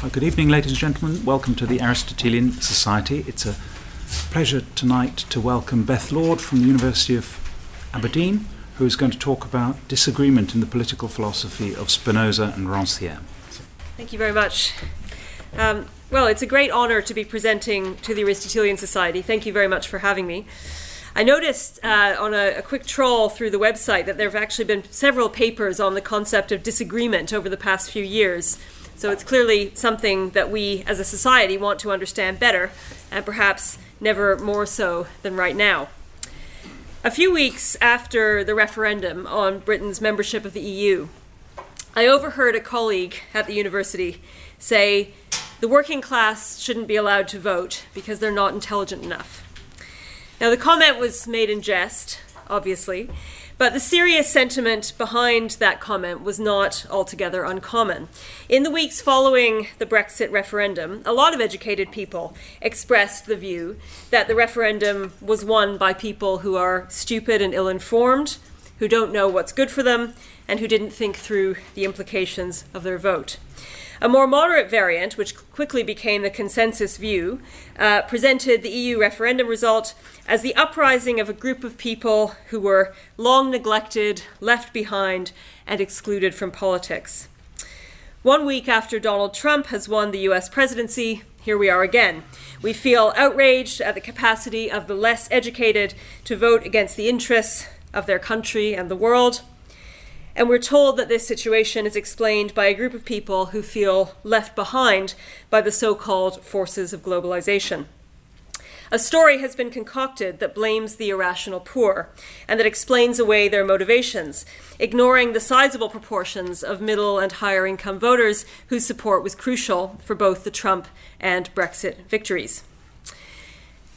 Good evening, ladies and gentlemen. Welcome to the Aristotelian Society. It's a pleasure tonight to welcome Beth Lord from the University of Aberdeen, who is going to talk about disagreement in the political philosophy of Spinoza and Rancière. Thank you very much. Um, well, it's a great honor to be presenting to the Aristotelian Society. Thank you very much for having me. I noticed uh, on a, a, quick trawl through the website that there have actually been several papers on the concept of disagreement over the past few years. So it's clearly something that we as a society want to understand better, and perhaps never more so than right now. A few weeks after the referendum on Britain's membership of the EU, I overheard a colleague at the university say the working class shouldn't be allowed to vote because they're not intelligent enough. Now, the comment was made in jest, obviously, but the serious sentiment behind that comment was not altogether uncommon. In the weeks following the Brexit referendum, a lot of educated people expressed the view that the referendum was won by people who are stupid and ill informed, who don't know what's good for them, and who didn't think through the implications of their vote. A more moderate variant, which quickly became the consensus view, uh, presented the EU referendum result as the uprising of a group of people who were long neglected, left behind, and excluded from politics. One week after Donald Trump has won the US presidency, here we are again. We feel outraged at the capacity of the less educated to vote against the interests of their country and the world. And we're told that this situation is explained by a group of people who feel left behind by the so called forces of globalization. A story has been concocted that blames the irrational poor and that explains away their motivations, ignoring the sizable proportions of middle and higher income voters whose support was crucial for both the Trump and Brexit victories.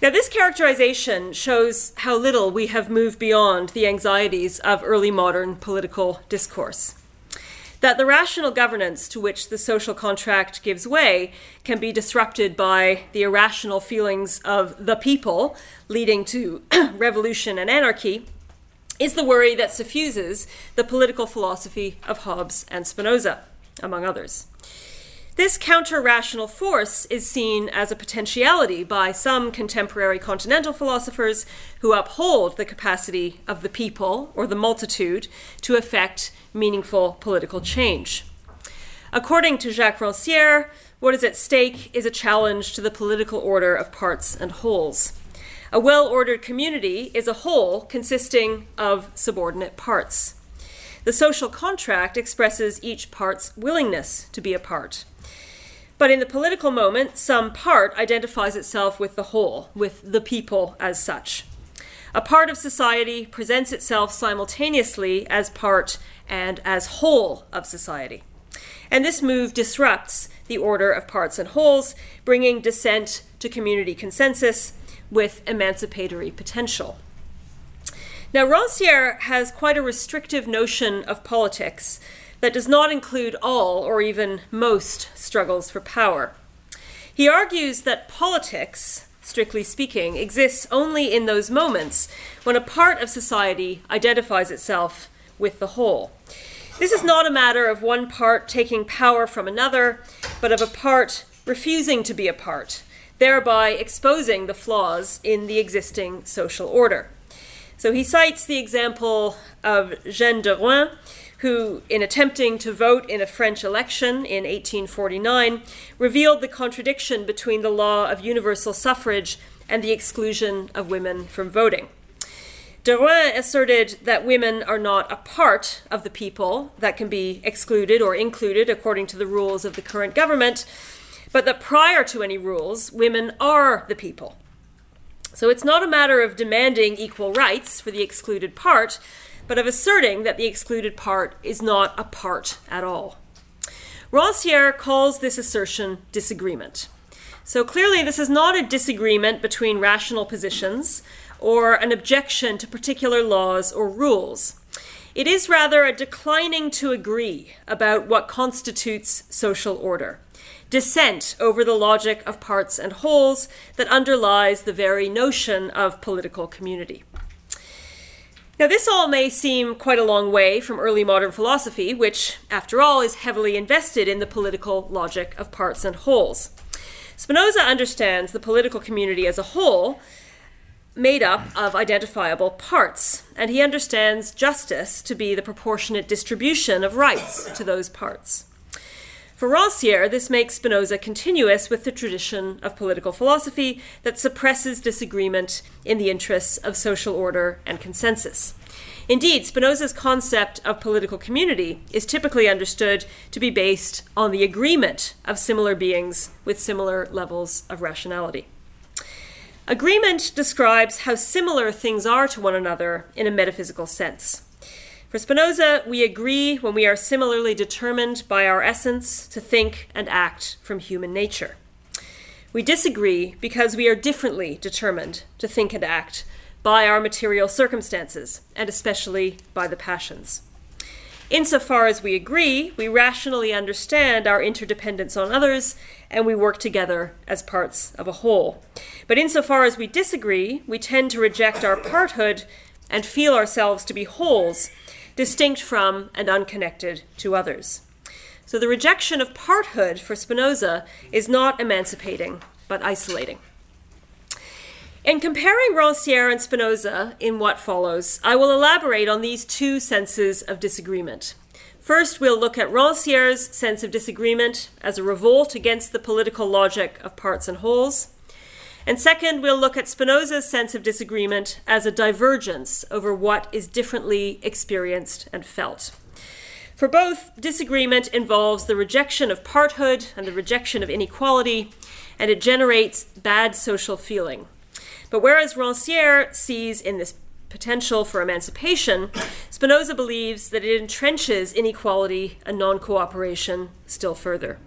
Now, this characterization shows how little we have moved beyond the anxieties of early modern political discourse. That the rational governance to which the social contract gives way can be disrupted by the irrational feelings of the people, leading to revolution and anarchy, is the worry that suffuses the political philosophy of Hobbes and Spinoza, among others. This counter rational force is seen as a potentiality by some contemporary continental philosophers who uphold the capacity of the people or the multitude to effect meaningful political change. According to Jacques Rancière, what is at stake is a challenge to the political order of parts and wholes. A well ordered community is a whole consisting of subordinate parts. The social contract expresses each part's willingness to be a part. But in the political moment, some part identifies itself with the whole, with the people as such. A part of society presents itself simultaneously as part and as whole of society. And this move disrupts the order of parts and wholes, bringing dissent to community consensus with emancipatory potential. Now, Rancière has quite a restrictive notion of politics that does not include all or even most struggles for power. He argues that politics, strictly speaking, exists only in those moments when a part of society identifies itself with the whole. This is not a matter of one part taking power from another, but of a part refusing to be a part, thereby exposing the flaws in the existing social order. So he cites the example of Jeanne Deroin, who, in attempting to vote in a French election in 1849, revealed the contradiction between the law of universal suffrage and the exclusion of women from voting. De asserted that women are not a part of the people that can be excluded or included according to the rules of the current government, but that prior to any rules, women are the people. So it's not a matter of demanding equal rights for the excluded part, but of asserting that the excluded part is not a part at all. Rancière calls this assertion disagreement. So clearly, this is not a disagreement between rational positions or an objection to particular laws or rules. It is rather a declining to agree about what constitutes social order, dissent over the logic of parts and wholes that underlies the very notion of political community. Now, this all may seem quite a long way from early modern philosophy, which, after all, is heavily invested in the political logic of parts and wholes. Spinoza understands the political community as a whole made up of identifiable parts, and he understands justice to be the proportionate distribution of rights to those parts. For Rancière, this makes Spinoza continuous with the tradition of political philosophy that suppresses disagreement in the interests of social order and consensus. Indeed, Spinoza's concept of political community is typically understood to be based on the agreement of similar beings with similar levels of rationality. Agreement describes how similar things are to one another in a metaphysical sense. For Spinoza, we agree when we are similarly determined by our essence to think and act from human nature. We disagree because we are differently determined to think and act by our material circumstances, and especially by the passions. Insofar as we agree, we rationally understand our interdependence on others and we work together as parts of a whole. But insofar as we disagree, we tend to reject our parthood and feel ourselves to be wholes distinct from and unconnected to others. So the rejection of parthood for Spinoza is not emancipating, but isolating. In comparing Rancière and Spinoza in what follows, I will elaborate on these two senses of disagreement. First, we'll look at Rancière's sense of disagreement as a revolt against the political logic of parts and wholes. And second, we'll look at Spinoza's sense of disagreement as a divergence over what is differently experienced and felt. For both, disagreement involves the rejection of parthood and the rejection of inequality, and it generates bad social feeling. But whereas Rancière sees in this potential for emancipation, Spinoza believes that it entrenches inequality and non cooperation still further.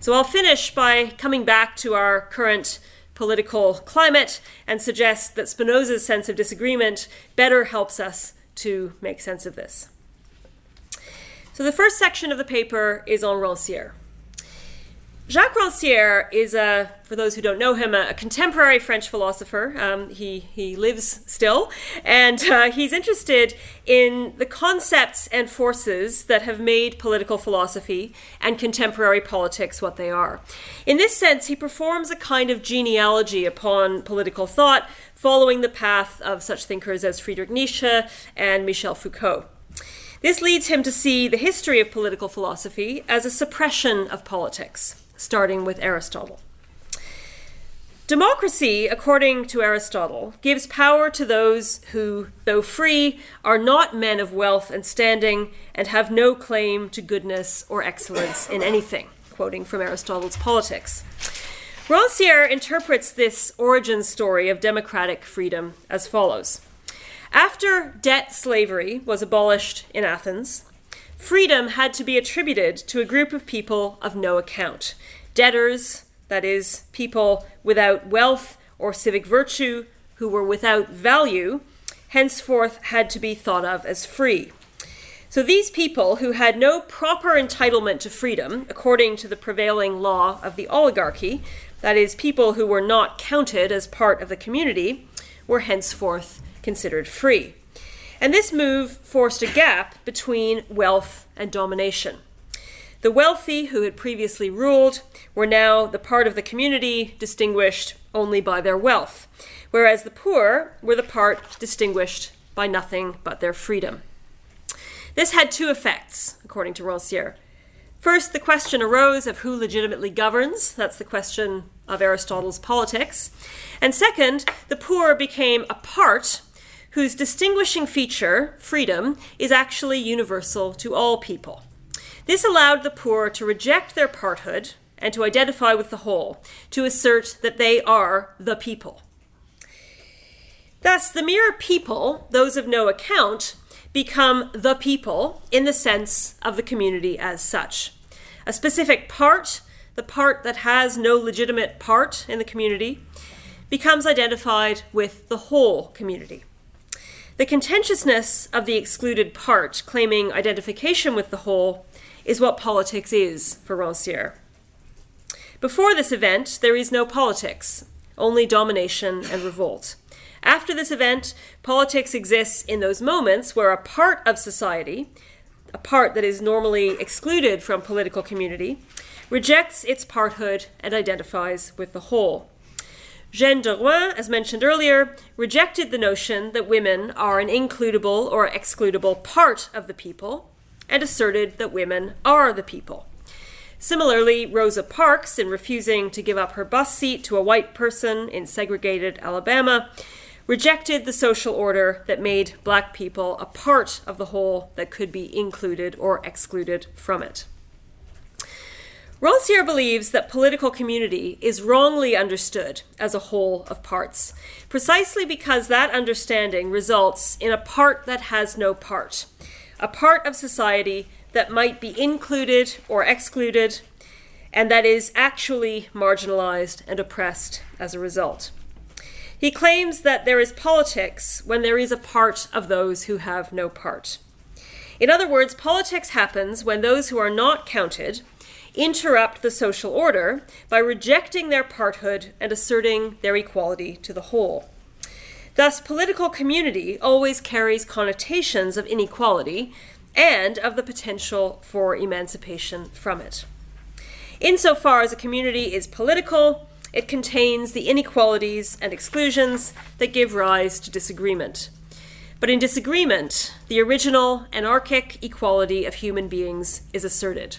So I'll finish by coming back to our current political climate and suggest that Spinoza's sense of disagreement better helps us to make sense of this. So the first section of the paper is on Rancière. Jacques Rancière is a, for those who don't know him, a, contemporary French philosopher. Um, he he lives still, and uh, he's interested in the concepts and forces that have made political philosophy and contemporary politics what they are. In this sense, he performs a kind of genealogy upon political thought, following the path of such thinkers as Friedrich Nietzsche and Michel Foucault. This leads him to see the history of political philosophy as a suppression of politics starting with Aristotle. Democracy, according to Aristotle, gives power to those who, though free, are not men of wealth and standing and have no claim to goodness or excellence in anything, quoting from Aristotle's Politics. Rancière interprets this origin story of democratic freedom as follows After debt slavery was abolished in Athens, freedom had to be attributed to a group of people of no account debtors, that is, people without wealth or civic virtue who were without value, henceforth had to be thought of as free. So these people who had no proper entitlement to freedom, according to the prevailing law of the oligarchy, that is, people who were not counted as part of the community, were henceforth considered free. And this move forced a gap between wealth and domination. The wealthy, who had previously ruled, were now the part of the community distinguished only by their wealth, whereas the poor were the part distinguished by nothing but their freedom. This had two effects, according to Rancière. First, the question arose of who legitimately governs. That's the question of Aristotle's politics. And second, the poor became a part whose distinguishing feature, freedom, is actually universal to all people. This allowed the poor to reject their parthood and to identify with the whole, to assert that they are the people. Thus, the mere people, those of no account, become the people in the sense of the community as such. A specific part, the part that has no legitimate part in the community, becomes identified with the whole community. The contentiousness of the excluded part claiming identification with the whole is what politics is for Rancière. Before this event, there is no politics, only domination and revolt. After this event, politics exists in those moments where a part of society, a part that is normally excluded from political community, rejects its parthood and identifies with the whole. Jeanne Deroin, as mentioned earlier, rejected the notion that women are an includable or excludable part of the people and asserted that women are the people. Similarly, Rosa Parks, in refusing to give up her bus seat to a white person in segregated Alabama, rejected the social order that made black people a part of the whole that could be included or excluded from it. Rancière believes that political community is wrongly understood as a whole of parts, precisely because that understanding results in a part that has no part, a part of society that might be included or excluded, and that is actually marginalized and oppressed as a result. He claims that there is politics when there is a part of those who have no part. In other words, politics happens when those who are not counted interrupt the social order by rejecting their parthood and asserting their equality to the whole. Thus, political community always carries connotations of inequality and of the potential for emancipation from it. Insofar as a community is political, it contains the inequalities and exclusions that give rise to disagreement. But in disagreement, the original anarchic equality of human beings is asserted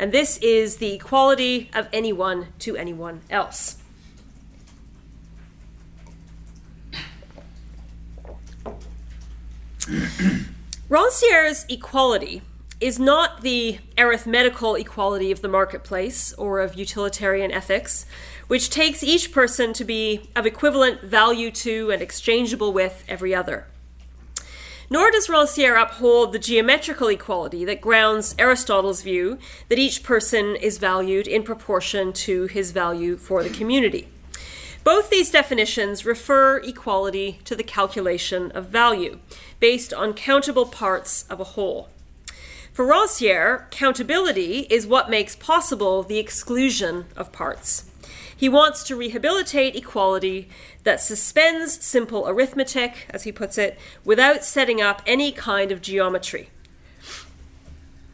and this is the equality of anyone to anyone else. Rancière's equality is not the arithmetical equality of the marketplace or of utilitarian ethics, which takes each person to be of equivalent value to and exchangeable with every other. Nor does Rancière uphold the geometrical equality that grounds Aristotle's view that each person is valued in proportion to his value for the community. Both these definitions refer equality to the calculation of value, based on countable parts of a whole. For Rancière, countability is what makes possible the exclusion of parts. He wants to rehabilitate equality that suspends simple arithmetic, as he puts it, without setting up any kind of geometry.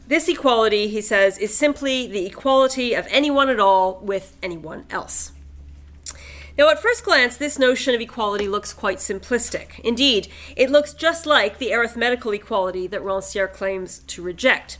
This equality, he says, is simply the equality of anyone at all with anyone else. Now, at first glance, this notion of equality looks quite simplistic. Indeed, it looks just like the arithmetical equality that Rancière claims to reject.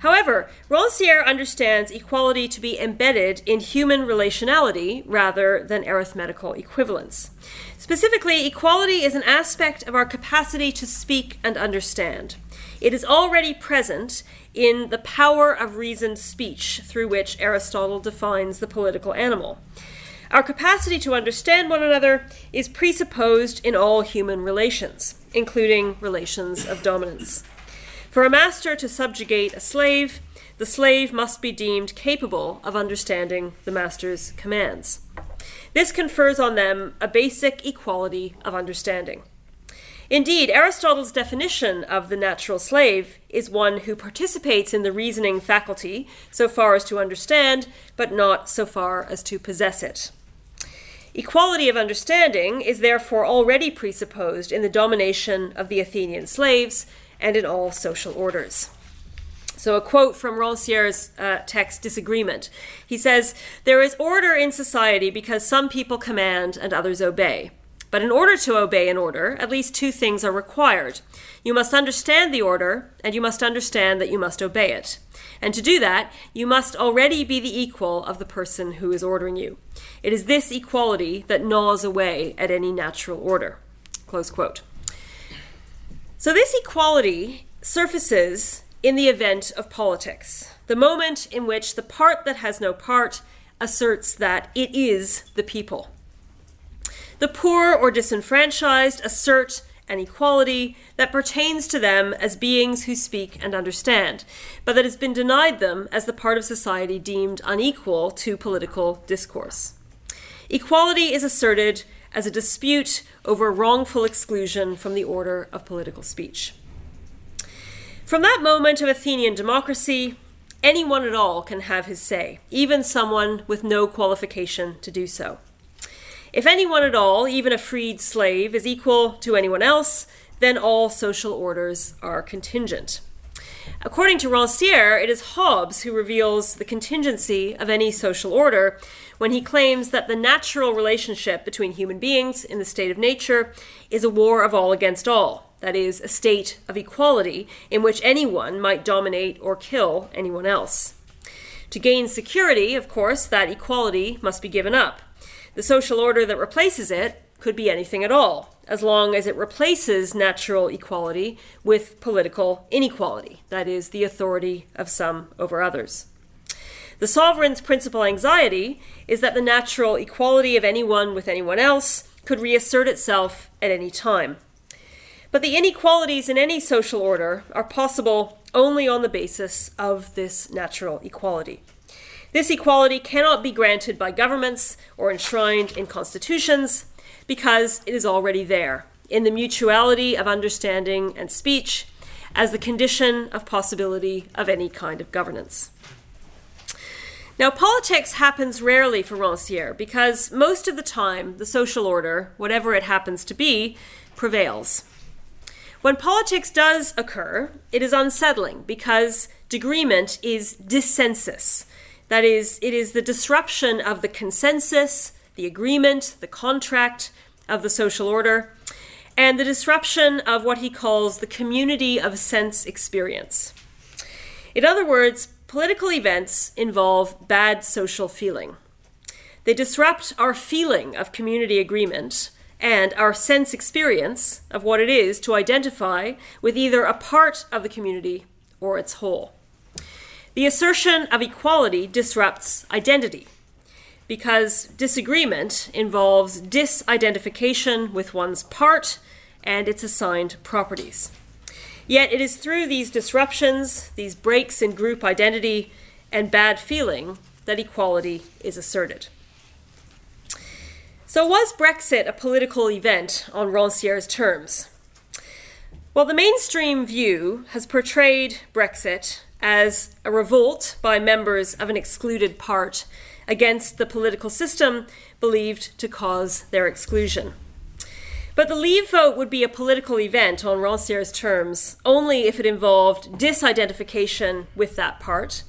However, Rancière understands equality to be embedded in human relationality rather than arithmetical equivalence. Specifically, equality is an aspect of our capacity to speak and understand. It is already present in the power of reasoned speech through which Aristotle defines the political animal. Our capacity to understand one another is presupposed in all human relations, including relations of dominance. For a master to subjugate a slave, the slave must be deemed capable of understanding the master's commands. This confers on them a basic equality of understanding. Indeed, Aristotle's definition of the natural slave is one who participates in the reasoning faculty so far as to understand, but not so far as to possess it. Equality of understanding is therefore already presupposed in the domination of the Athenian slaves and in all social orders. So, a quote from Rancière's uh, text, Disagreement. He says, There is order in society because some people command and others obey. But in order to obey an order, at least two things are required. You must understand the order, and you must understand that you must obey it. And to do that, you must already be the equal of the person who is ordering you. It is this equality that gnaws away at any natural order. Close quote. So, this equality surfaces in the event of politics, the moment in which the part that has no part asserts that it is the people. The poor or disenfranchised assert an equality that pertains to them as beings who speak and understand, but that has been denied them as the part of society deemed unequal to political discourse. Equality is asserted as a dispute over wrongful exclusion from the order of political speech. From that moment of Athenian democracy, anyone at all can have his say, even someone with no qualification to do so. If anyone at all, even a freed slave, is equal to anyone else, then all social orders are contingent. According to Rancière, it is Hobbes who reveals the contingency of any social order when he claims that the natural relationship between human beings in the state of nature is a war of all against all, that is, a state of equality in which anyone might dominate or kill anyone else. To gain security, of course, that equality must be given up. The social order that replaces it could be anything at all, as long as it replaces natural equality with political inequality, that is, the authority of some over others. The sovereign's principal anxiety is that the natural equality of anyone with anyone else could reassert itself at any time. But the inequalities in any social order are possible only on the basis of this natural equality. This equality cannot be granted by governments or enshrined in constitutions because it is already there, in the mutuality of understanding and speech, as the condition of possibility of any kind of governance. Now, politics happens rarely for Rancière because most of the time the social order, whatever it happens to be, prevails. When politics does occur, it is unsettling because disagreement is dissensus. That is, it is the disruption of the consensus, the agreement, the contract of the social order, and the disruption of what he calls the community of sense experience. In other words, political events involve bad social feeling. They disrupt our feeling of community agreement and our sense experience of what it is to identify with either a part of the community or its whole. The assertion of equality disrupts identity because disagreement involves disidentification with one's part and its assigned properties. Yet it is through these disruptions, these breaks in group identity, and bad feeling that equality is asserted. So, was Brexit a political event on Rancière's terms? Well, the mainstream view has portrayed Brexit as a revolt by members of an excluded part against the political system believed to cause their exclusion. But the Leave vote would be a political event on Rancière's terms only if it involved disidentification with that part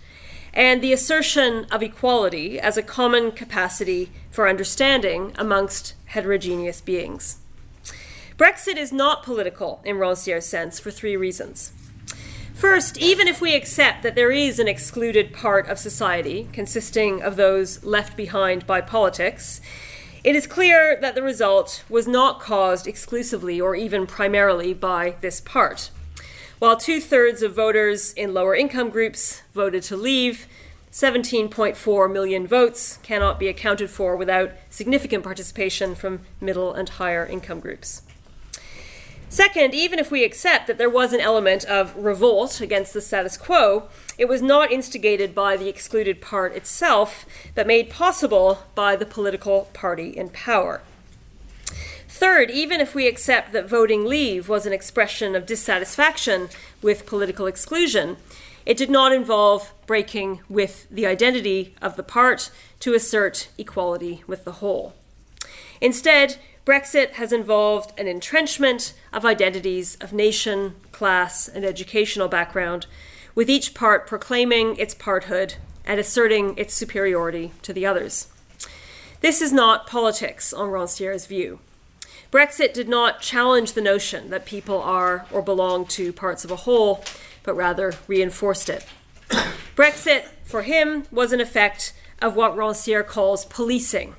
and the assertion of equality as a common capacity for understanding amongst heterogeneous beings. Brexit is not political in Rancière's sense for three reasons. First, even if we accept that there is an excluded part of society consisting of those left behind by politics, it is clear that the result was not caused exclusively or even primarily by this part. While two thirds of voters in lower income groups voted to leave, 17.4 million votes cannot be accounted for without significant participation from middle and higher income groups. Second, even if we accept that there was an element of revolt against the status quo, it was not instigated by the excluded part itself, but made possible by the political party in power. Third, even if we accept that voting leave was an expression of dissatisfaction with political exclusion, it did not involve breaking with the identity of the part to assert equality with the whole. Instead, Brexit has involved an entrenchment of identities of nation, class, and educational background, with each part proclaiming its parthood and asserting its superiority to the others. This is not politics, on Rancière's view. Brexit did not challenge the notion that people are or belong to parts of a whole, but rather reinforced it. Brexit, for him, was an effect of what Rancière calls policing,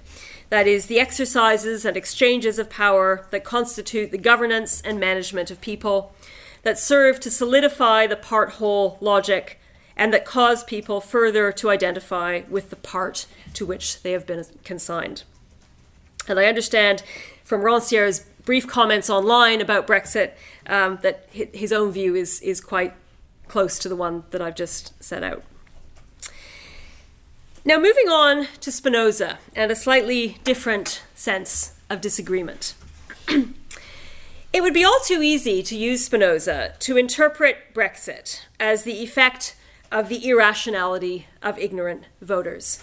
that is, the exercises and exchanges of power that constitute the governance and management of people, that serve to solidify the part whole logic, and that cause people further to identify with the part to which they have been consigned. And I understand from Rancière's brief comments online about Brexit um, that his own view is, is quite close to the one that I've just set out. Now, moving on to Spinoza and a slightly different sense of disagreement. it would be all too easy to use Spinoza to interpret Brexit as the effect of the irrationality of ignorant voters.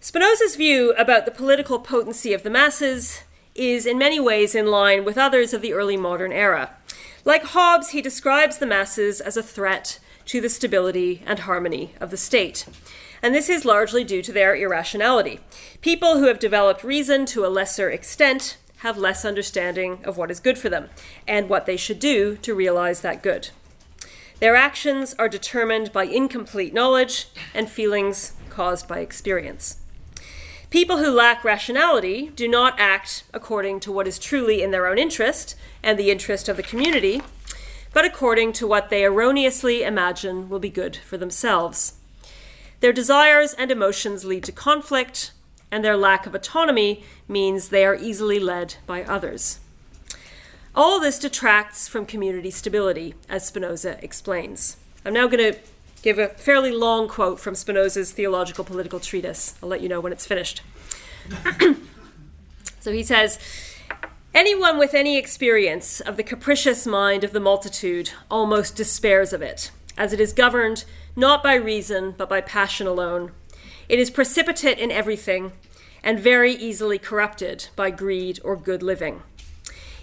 Spinoza's view about the political potency of the masses is in many ways in line with others of the early modern era. Like Hobbes, he describes the masses as a threat to the stability and harmony of the state. And this is largely due to their irrationality. People who have developed reason to a lesser extent have less understanding of what is good for them and what they should do to realize that good. Their actions are determined by incomplete knowledge and feelings caused by experience. People who lack rationality do not act according to what is truly in their own interest and the interest of the community, but according to what they erroneously imagine will be good for themselves. Their desires and emotions lead to conflict, and their lack of autonomy means they are easily led by others. All this detracts from community stability, as Spinoza explains. I'm now going to give a fairly long quote from Spinoza's theological political treatise. I'll let you know when it's finished. so he says, Anyone with any experience of the capricious mind of the multitude almost despairs of it, as it is governed not by reason but by passion alone. It is precipitate in everything and very easily corrupted by greed or good living.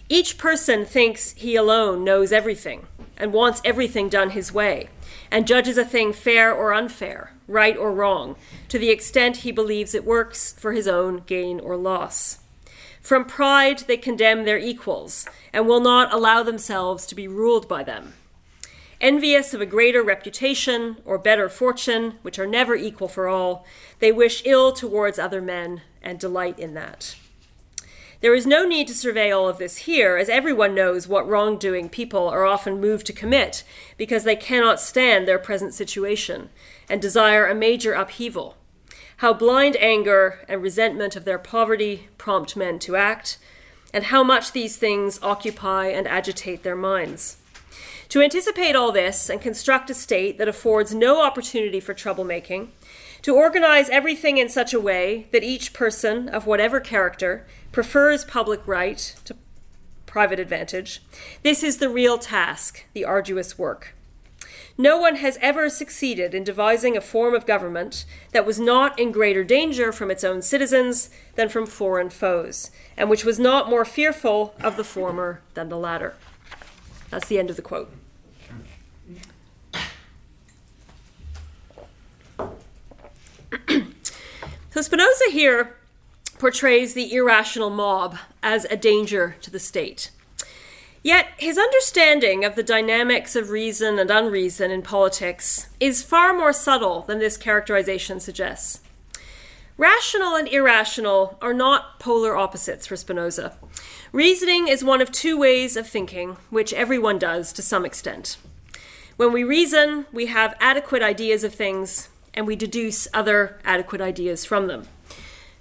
Each person thinks he alone knows everything and wants everything done his way, and judges a thing fair or unfair, right or wrong, to the extent he believes it works for his own gain or loss. From pride, they condemn their equals and will not allow themselves to be ruled by them. Envious of a greater reputation or better fortune, which are never equal for all, they wish ill towards other men and delight in that. There is no need to survey all of this here, as everyone knows what wrongdoing people are often moved to commit because they cannot stand their present situation and desire a major upheaval. How blind anger and resentment of their poverty prompt men to act, and how much these things occupy and agitate their minds. To anticipate all this and construct a state that affords no opportunity for troublemaking, to organize everything in such a way that each person of whatever character prefers public right to private advantage. This is the real task, the arduous work. No one has ever succeeded in devising a form of government that was not in greater danger from its own citizens than from foreign foes, and which was not more fearful of the former than the latter. That's the end of the quote. so Spinoza here portrays the irrational mob as a danger to the state. Yet his understanding of the dynamics of reason and unreason in politics is far more subtle than this characterization suggests. Rational and irrational are not polar opposites for Spinoza. Reasoning is one of two ways of thinking, which everyone does to some extent. When we reason, we have adequate ideas of things, and we deduce other adequate ideas from them.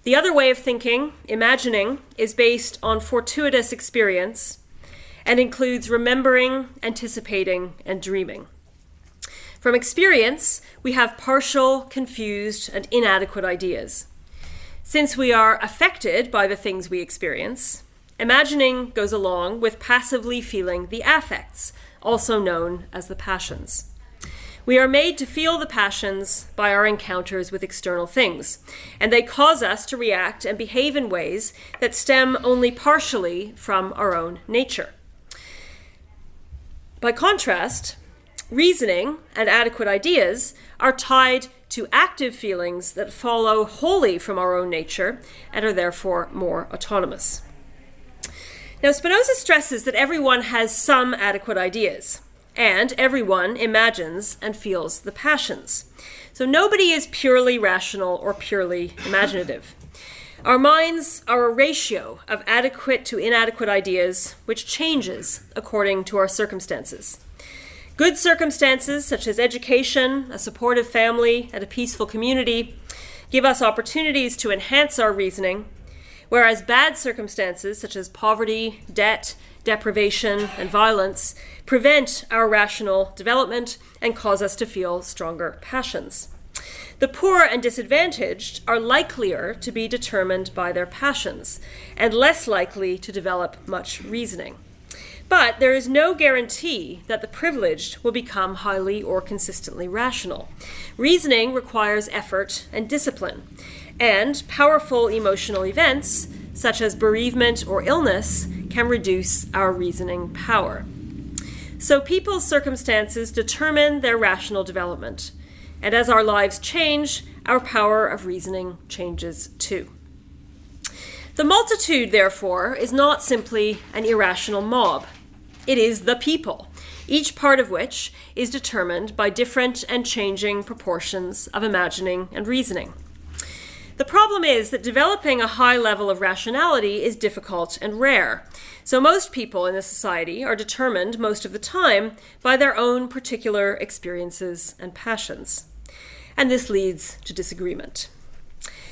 The other way of thinking, imagining, is based on fortuitous experience and includes remembering, anticipating, and dreaming. From experience, we have partial, confused, and inadequate ideas. Since we are affected by the things we experience, imagining goes along with passively feeling the affects, also known as the passions. We are made to feel the passions by our encounters with external things, and they cause us to react and behave in ways that stem only partially from our own nature. By contrast, reasoning and adequate ideas are tied to active feelings that follow wholly from our own nature and are therefore more autonomous. Now, Spinoza stresses that everyone has some adequate ideas and everyone imagines and feels the passions. So nobody is purely rational or purely imaginative. Our minds are a ratio of adequate to inadequate ideas, which changes according to our circumstances. Good circumstances, such as education, a supportive family, and a peaceful community, give us opportunities to enhance our reasoning, whereas bad circumstances, such as poverty, debt, deprivation, and violence prevent our rational development and cause us to feel stronger passions. The poor and disadvantaged are likelier to be determined by their passions and less likely to develop much reasoning. But there is no guarantee that the privileged will become highly or consistently rational. Reasoning requires effort and discipline, and powerful emotional events, such as bereavement or illness, can reduce our reasoning power. So, people's circumstances determine their rational development, and as our lives change, our power of reasoning changes too. The multitude, therefore, is not simply an irrational mob, it is the people, each part of which is determined by different and changing proportions of imagining and reasoning. The problem is that developing a high level of rationality is difficult and rare. So, most people in the society are determined most of the time by their own particular experiences and passions. And this leads to disagreement.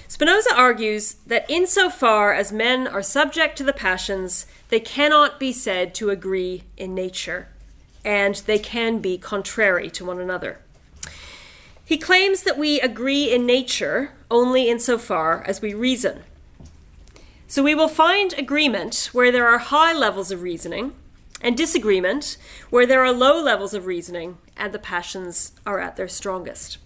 Spinoza argues that insofar as men are subject to the passions, they cannot be said to agree in nature, and they can be contrary to one another. He claims that we agree in nature only insofar as we reason. So we will find agreement where there are high levels of reasoning, and disagreement where there are low levels of reasoning and the passions are at their strongest.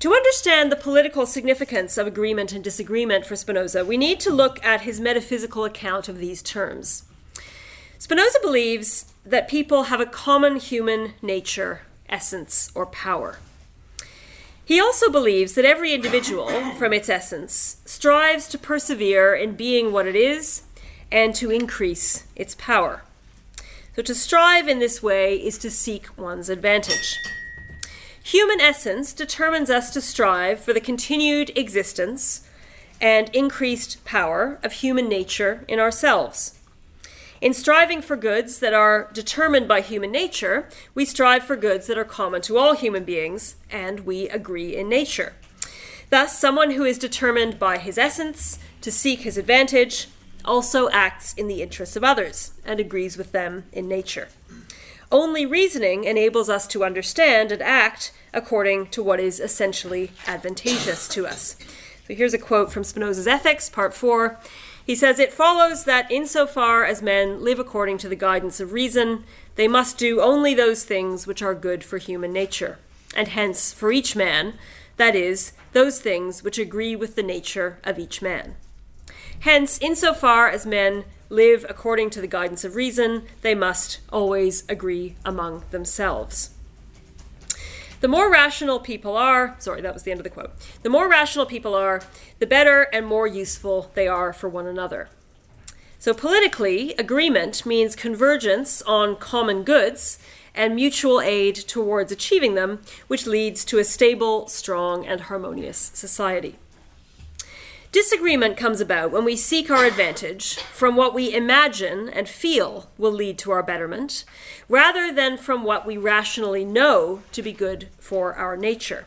To understand the political significance of agreement and disagreement for Spinoza, we need to look at his metaphysical account of these terms. Spinoza believes that people have a common human nature, essence, or power. He also believes that every individual, from its essence, strives to persevere in being what it is and to increase its power. So, to strive in this way is to seek one's advantage. Human essence determines us to strive for the continued existence and increased power of human nature in ourselves. In striving for goods that are determined by human nature, we strive for goods that are common to all human beings, and we agree in nature. Thus, someone who is determined by his essence to seek his advantage also acts in the interests of others and agrees with them in nature. Only reasoning enables us to understand and act according to what is essentially advantageous to us. So here's a quote from Spinoza's Ethics, Part 4. He says, It follows that insofar as men live according to the guidance of reason, they must do only those things which are good for human nature, and hence for each man, that is, those things which agree with the nature of each man. Hence, insofar as men live according to the guidance of reason, they must always agree among themselves. The more rational people are, sorry, that was the end of the quote. The more rational people are, the better and more useful they are for one another. So, politically, agreement means convergence on common goods and mutual aid towards achieving them, which leads to a stable, strong, and harmonious society. Disagreement comes about when we seek our advantage from what we imagine and feel will lead to our betterment, rather than from what we rationally know to be good for our nature.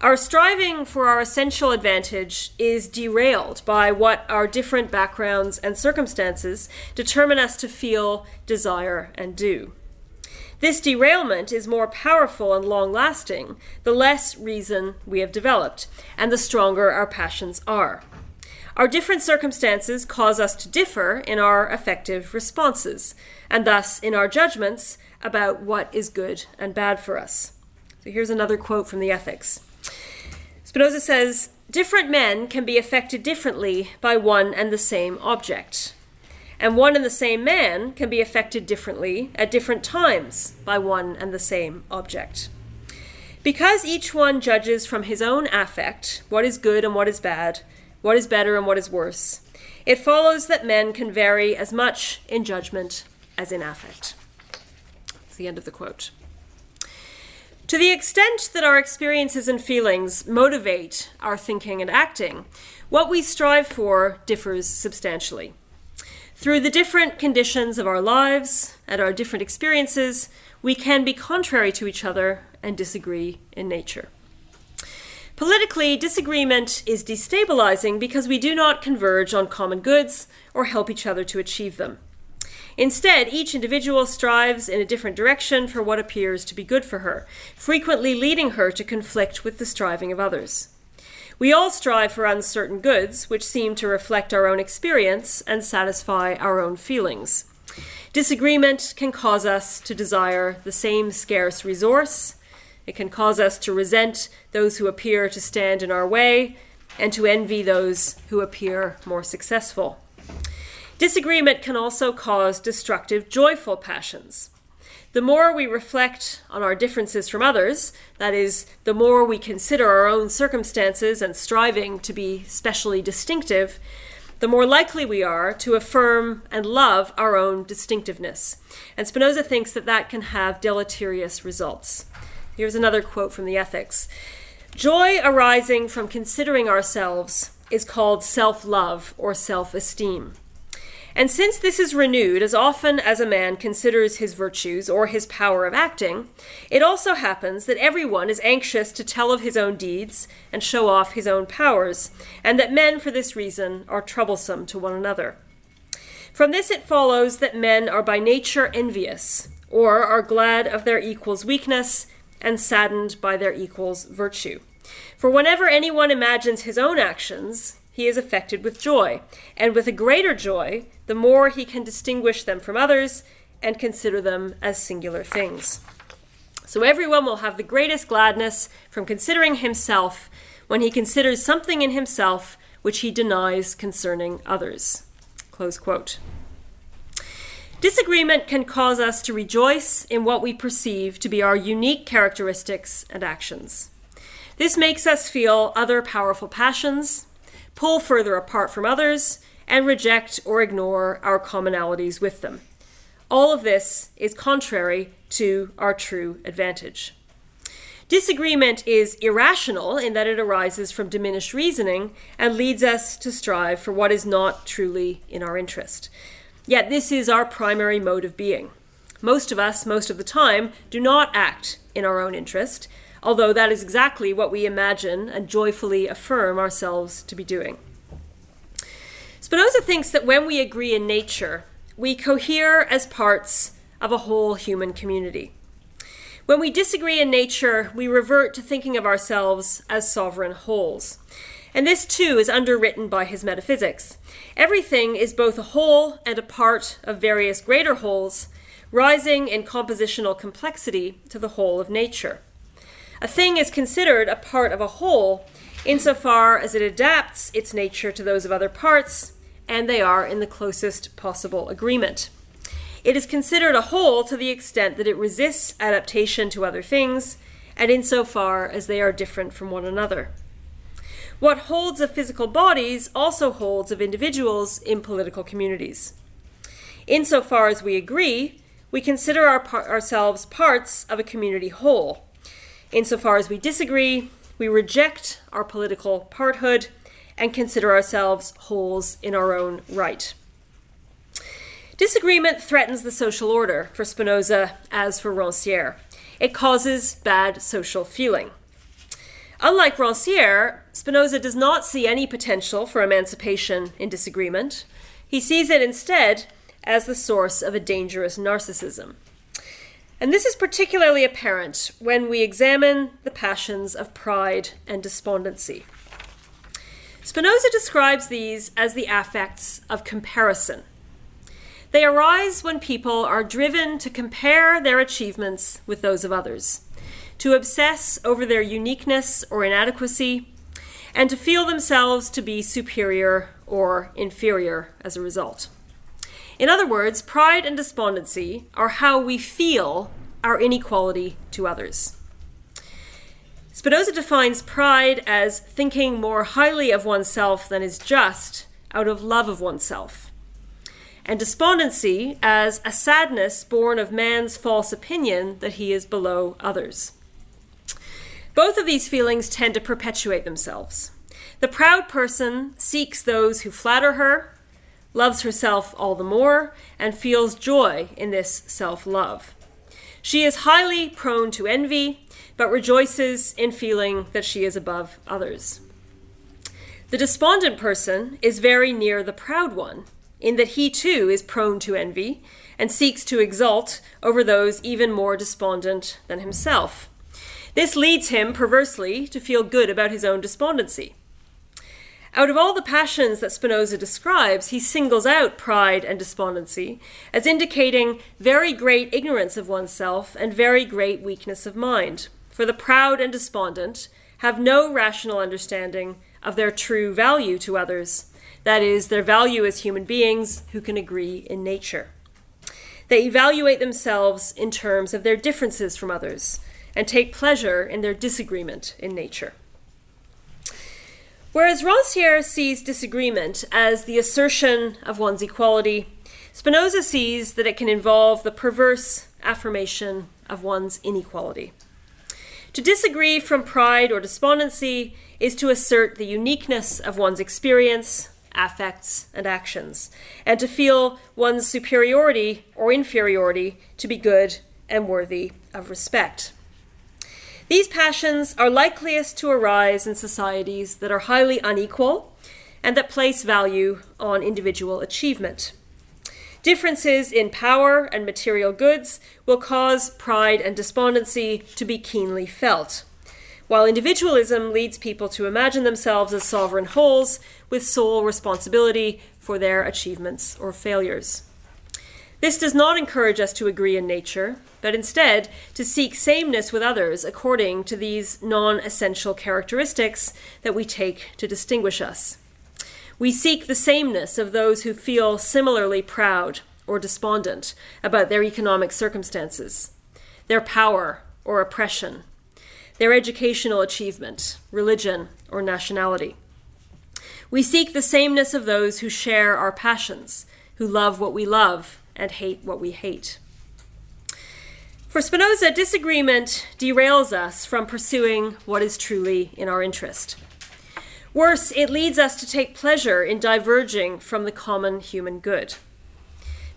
Our striving for our essential advantage is derailed by what our different backgrounds and circumstances determine us to feel, desire, and do. This derailment is more powerful and long lasting the less reason we have developed, and the stronger our passions are. Our different circumstances cause us to differ in our affective responses, and thus in our judgments about what is good and bad for us. So here's another quote from the Ethics Spinoza says, Different men can be affected differently by one and the same object and one and the same man can be affected differently at different times by one and the same object. Because each one judges from his own affect what is good and what is bad, what is better and what is worse, it follows that men can vary as much in judgment as in affect. That's the end of the quote. To the extent that our experiences and feelings motivate our thinking and acting, what we strive for differs substantially. Through the different conditions of our lives and our different experiences, we can be contrary to each other and disagree in nature. Politically, disagreement is destabilizing because we do not converge on common goods or help each other to achieve them. Instead, each individual strives in a different direction for what appears to be good for her, frequently leading her to conflict with the striving of others. We all strive for uncertain goods, which seem to reflect our own experience and satisfy our own feelings. Disagreement can cause us to desire the same scarce resource, It can cause us to resent those who appear to stand in our way and to envy those who appear more successful. Disagreement can also cause destructive, joyful passions. The more we reflect on our differences from others, that is, the more we consider our own circumstances and striving to be specially distinctive, the more likely we are to affirm and love our own distinctiveness. And Spinoza thinks that that can have deleterious results. Here's another quote from the Ethics Joy arising from considering ourselves is called self love or self esteem. And since this is renewed as often as a man considers his virtues or his power of acting, it also happens that everyone is anxious to tell of his own deeds and show off his own powers, and that men, for this reason, are troublesome to one another. From this it follows that men are by nature envious, or are glad of their equal's weakness and saddened by their equal's virtue. For whenever anyone imagines his own actions, he is affected with joy, and with a greater joy, the more he can distinguish them from others and consider them as singular things. So everyone will have the greatest gladness from considering himself when he considers something in himself which he denies concerning others. Close quote. Disagreement can cause us to rejoice in what we perceive to be our unique characteristics and actions. This makes us feel other powerful passions, pull further apart from others, and reject or ignore our commonalities with them. All of this is contrary to our true advantage. Disagreement is irrational in that it arises from diminished reasoning and leads us to strive for what is not truly in our interest. Yet this is our primary mode of being. Most of us, most of the time, do not act in our own interest, although that is exactly what we imagine and joyfully affirm ourselves to be doing. Spinoza thinks that when we agree in nature, we cohere as parts of a whole human community. When we disagree in nature, we revert to thinking of ourselves as sovereign wholes. And this too is underwritten by his metaphysics. Everything is both a whole and a part of various greater wholes, rising in compositional complexity to the whole of nature. A thing is considered a part of a whole insofar as it adapts its nature to those of other parts, and they are in the closest possible agreement. It is considered a whole to the extent that it resists adaptation to other things, and insofar as they are different from one another. What holds of physical bodies also holds of individuals in political communities. Insofar as we agree, we consider our par- ourselves parts of a community whole Insofar as we disagree, we reject our political parthood and consider ourselves wholes in our own right. Disagreement threatens the social order for Spinoza as for Rancière. It causes bad social feeling. Unlike Rancière, Spinoza does not see any potential for emancipation in disagreement. He sees it instead as the source of a dangerous narcissism. And this is particularly apparent when we examine the passions of pride and despondency. Spinoza describes these as the affects of comparison. They arise when people are driven to compare their achievements with those of others, to obsess over their uniqueness or inadequacy, and to feel themselves to be superior or inferior as a result. In other words, pride and despondency are how we feel our inequality to others. Spinoza defines pride as thinking more highly of oneself than is just out of love of oneself, and despondency as a sadness born of man's false opinion that he is below others. Both of these feelings tend to perpetuate themselves. The proud person seeks those who flatter her loves herself all the more, and feels joy in this self love. She is highly prone to envy, but rejoices in feeling that she is above others. The despondent person is very near the proud one, in that he too is prone to envy and seeks to exult over those even more despondent than himself. This leads him, perversely, to feel good about his own despondency. Out of all the passions that Spinoza describes, he singles out pride and despondency as indicating very great ignorance of oneself and very great weakness of mind. for the proud and despondent have no rational understanding of their true value to others, that is, their value as human beings who can agree in nature. They evaluate themselves in terms of their differences from others and take pleasure in their disagreement in nature. Whereas Rancière sees disagreement as the assertion of one's equality, Spinoza sees that it can involve the perverse affirmation of one's inequality. To disagree from pride or despondency is to assert the uniqueness of one's experience, affects, and actions, and to feel one's superiority or inferiority to be good and worthy of respect. These passions are likeliest to arise in societies that are highly unequal and that place value on individual achievement. Differences in power and material goods will cause pride and despondency to be keenly felt, while individualism leads people to imagine themselves as sovereign wholes with sole responsibility for their achievements or failures. This does not encourage us to agree in nature, but instead to seek sameness with others according to these non essential characteristics that we take to distinguish us. We seek the sameness of those who feel similarly proud or despondent about their economic circumstances, their power or oppression, their educational achievement, religion, or nationality. We seek the sameness of those who share our passions, who love what we love and hate what we hate. For Spinoza, disagreement derails us from pursuing what is truly in our interest. Worse, it leads us to take pleasure in diverging from the common human good.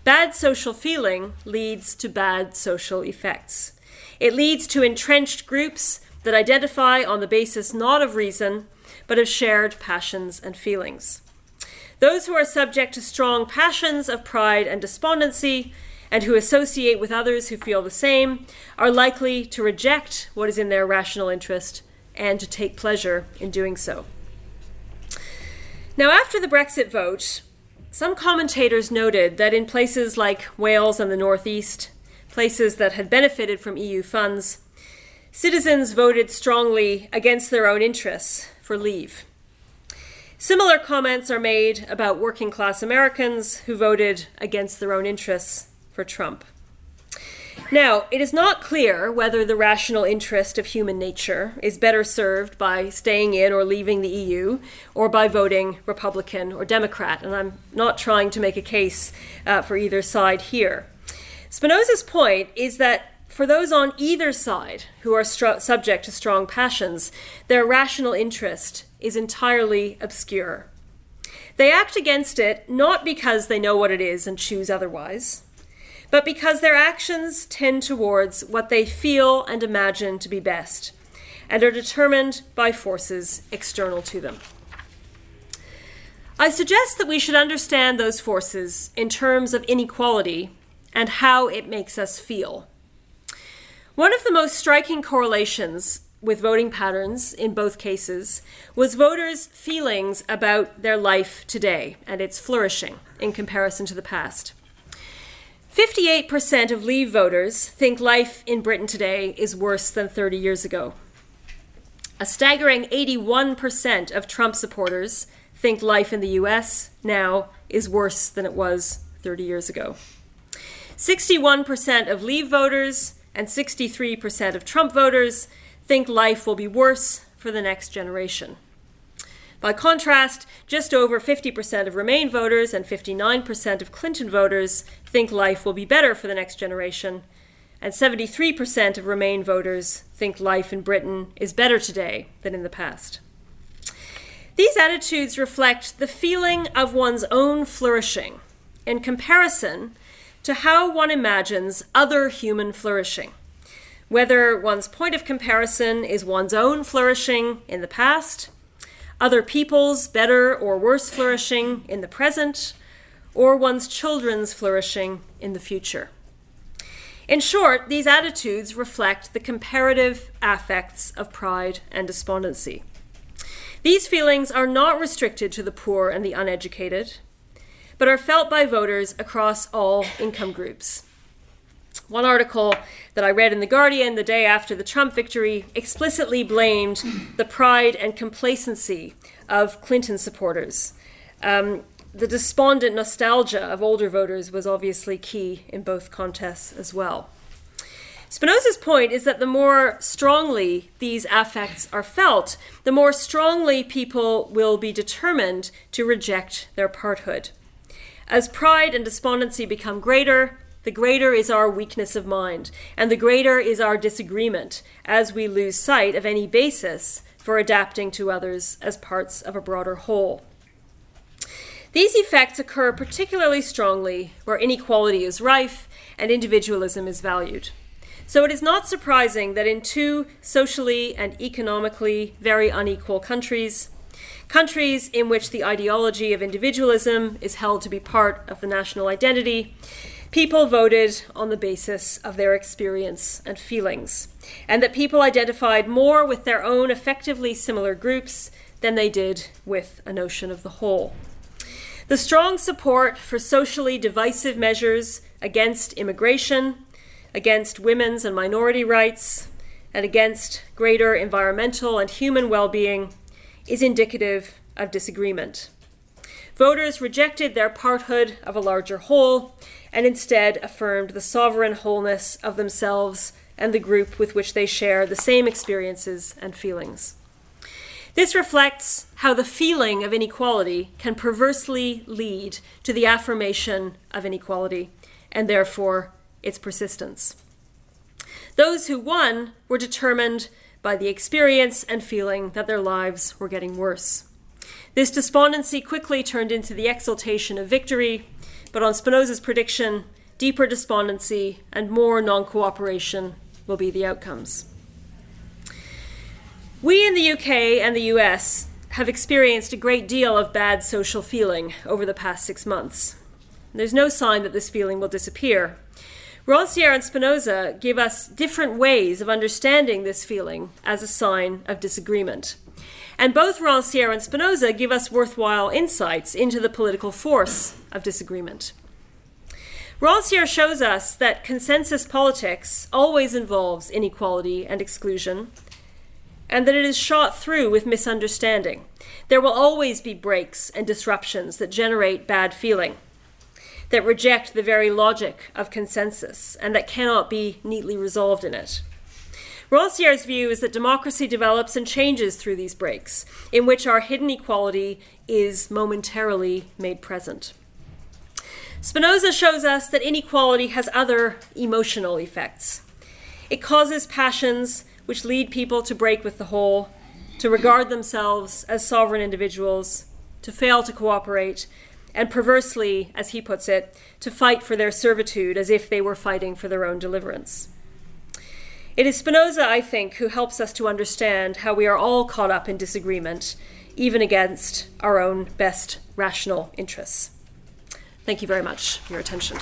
Bad social feeling leads to bad social effects. It leads to entrenched groups that identify on the basis not of reason, but of shared passions and feelings. Those who are subject to strong passions of pride and despondency, and who associate with others who feel the same, are likely to reject what is in their rational interest and to take pleasure in doing so. Now, after the Brexit vote, some commentators noted that in places like Wales and the Northeast, places that had benefited from EU funds, citizens voted strongly against their own interests for leave. Similar comments are made about working class Americans who voted against their own interests for Trump. Now, it is not clear whether the rational interest of human nature is better served by staying in or leaving the EU or by voting Republican or Democrat, and I'm not trying to make a case uh, for either side here. Spinoza's point is that for those on either side who are stru- subject to strong passions, their rational interest is entirely obscure. They act against it not because they know what it is and choose otherwise, but because their actions tend towards what they feel and imagine to be best, and are determined by forces external to them. I suggest that we should understand those forces in terms of inequality and how it makes us feel. One of the most striking correlations with voting patterns in both cases was voters' feelings about their life today and its flourishing in comparison to the past. 58% of Leave voters think life in Britain today is worse than 30 years ago. A staggering 81% of Trump supporters think life in the US now is worse than it was 30 years ago. 61% of Leave voters and 63% of Trump voters think life will be worse for the next generation. By contrast, just over 50% of Remain voters and 59% of Clinton voters think life will be better for the next generation, and 73% of Remain voters think life in Britain is better today than in the past. These attitudes reflect the feeling of one's own flourishing in comparison to how one imagines other human flourishing, whether one's point of comparison is one's own flourishing in the past, other people's better or worse flourishing in the present, or one's children's flourishing in the future. In short, these attitudes reflect the comparative affects of pride and despondency. These feelings are not restricted to the poor and the uneducated, but are felt by voters across all income groups. One article that I read in The Guardian the day after the Trump victory explicitly blamed the pride and complacency of Clinton supporters. Um, the despondent nostalgia of older voters was obviously key in both contests as well. Spinoza's point is that the more strongly these affects are felt, the more strongly people will be determined to reject their parthood. As pride and despondency become greater, the greater is our weakness of mind, and the greater is our disagreement as we lose sight of any basis for adapting to others as parts of a broader whole. These effects occur particularly strongly where inequality is rife and individualism is valued. So it is not surprising that in two socially and economically very unequal countries, countries in which the ideology of individualism is held to be part of the national identity, people voted on the basis of their experience and feelings, and that people identified more with their own affectively similar groups than they did with a notion of the whole. The strong support for socially divisive measures against immigration, against women's and minority rights, and against greater environmental and human well being is indicative of disagreement. Voters rejected their parthood of a larger whole and instead affirmed the sovereign wholeness of themselves and the group with which they share the same experiences and feelings. This reflects how the feeling of inequality can perversely lead to the affirmation of inequality and therefore its persistence. Those who won were determined by the experience and feeling that their lives were getting worse. This despondency quickly turned into the exultation of victory, but on Spinoza's prediction, deeper despondency and more non cooperation will be the outcomes. We in the UK and the US have experienced a great deal of bad social feeling over the past six months. There's no sign that this feeling will disappear. Rancière and Spinoza give us different ways of understanding this feeling as a sign of disagreement. And both Rancière and Spinoza give us worthwhile insights into the political force of disagreement. Rancière shows us that consensus politics always involves inequality and exclusion, and that it is shot through with misunderstanding. There will always be breaks and disruptions that generate bad feeling that reject the very logic of consensus and that cannot be neatly resolved in it. Rancière's view is that democracy develops and changes through these breaks, in which our hidden equality is momentarily made present. Spinoza shows us that inequality has other emotional effects. It causes passions which lead people to break with the whole, to regard themselves as sovereign individuals, to fail to cooperate, and perversely, as he puts it, to fight for their servitude as if they were fighting for their own deliverance. It is Spinoza, I think, who helps us to understand how we are all caught up in disagreement, even against our own best rational interests. Thank you very much for your attention.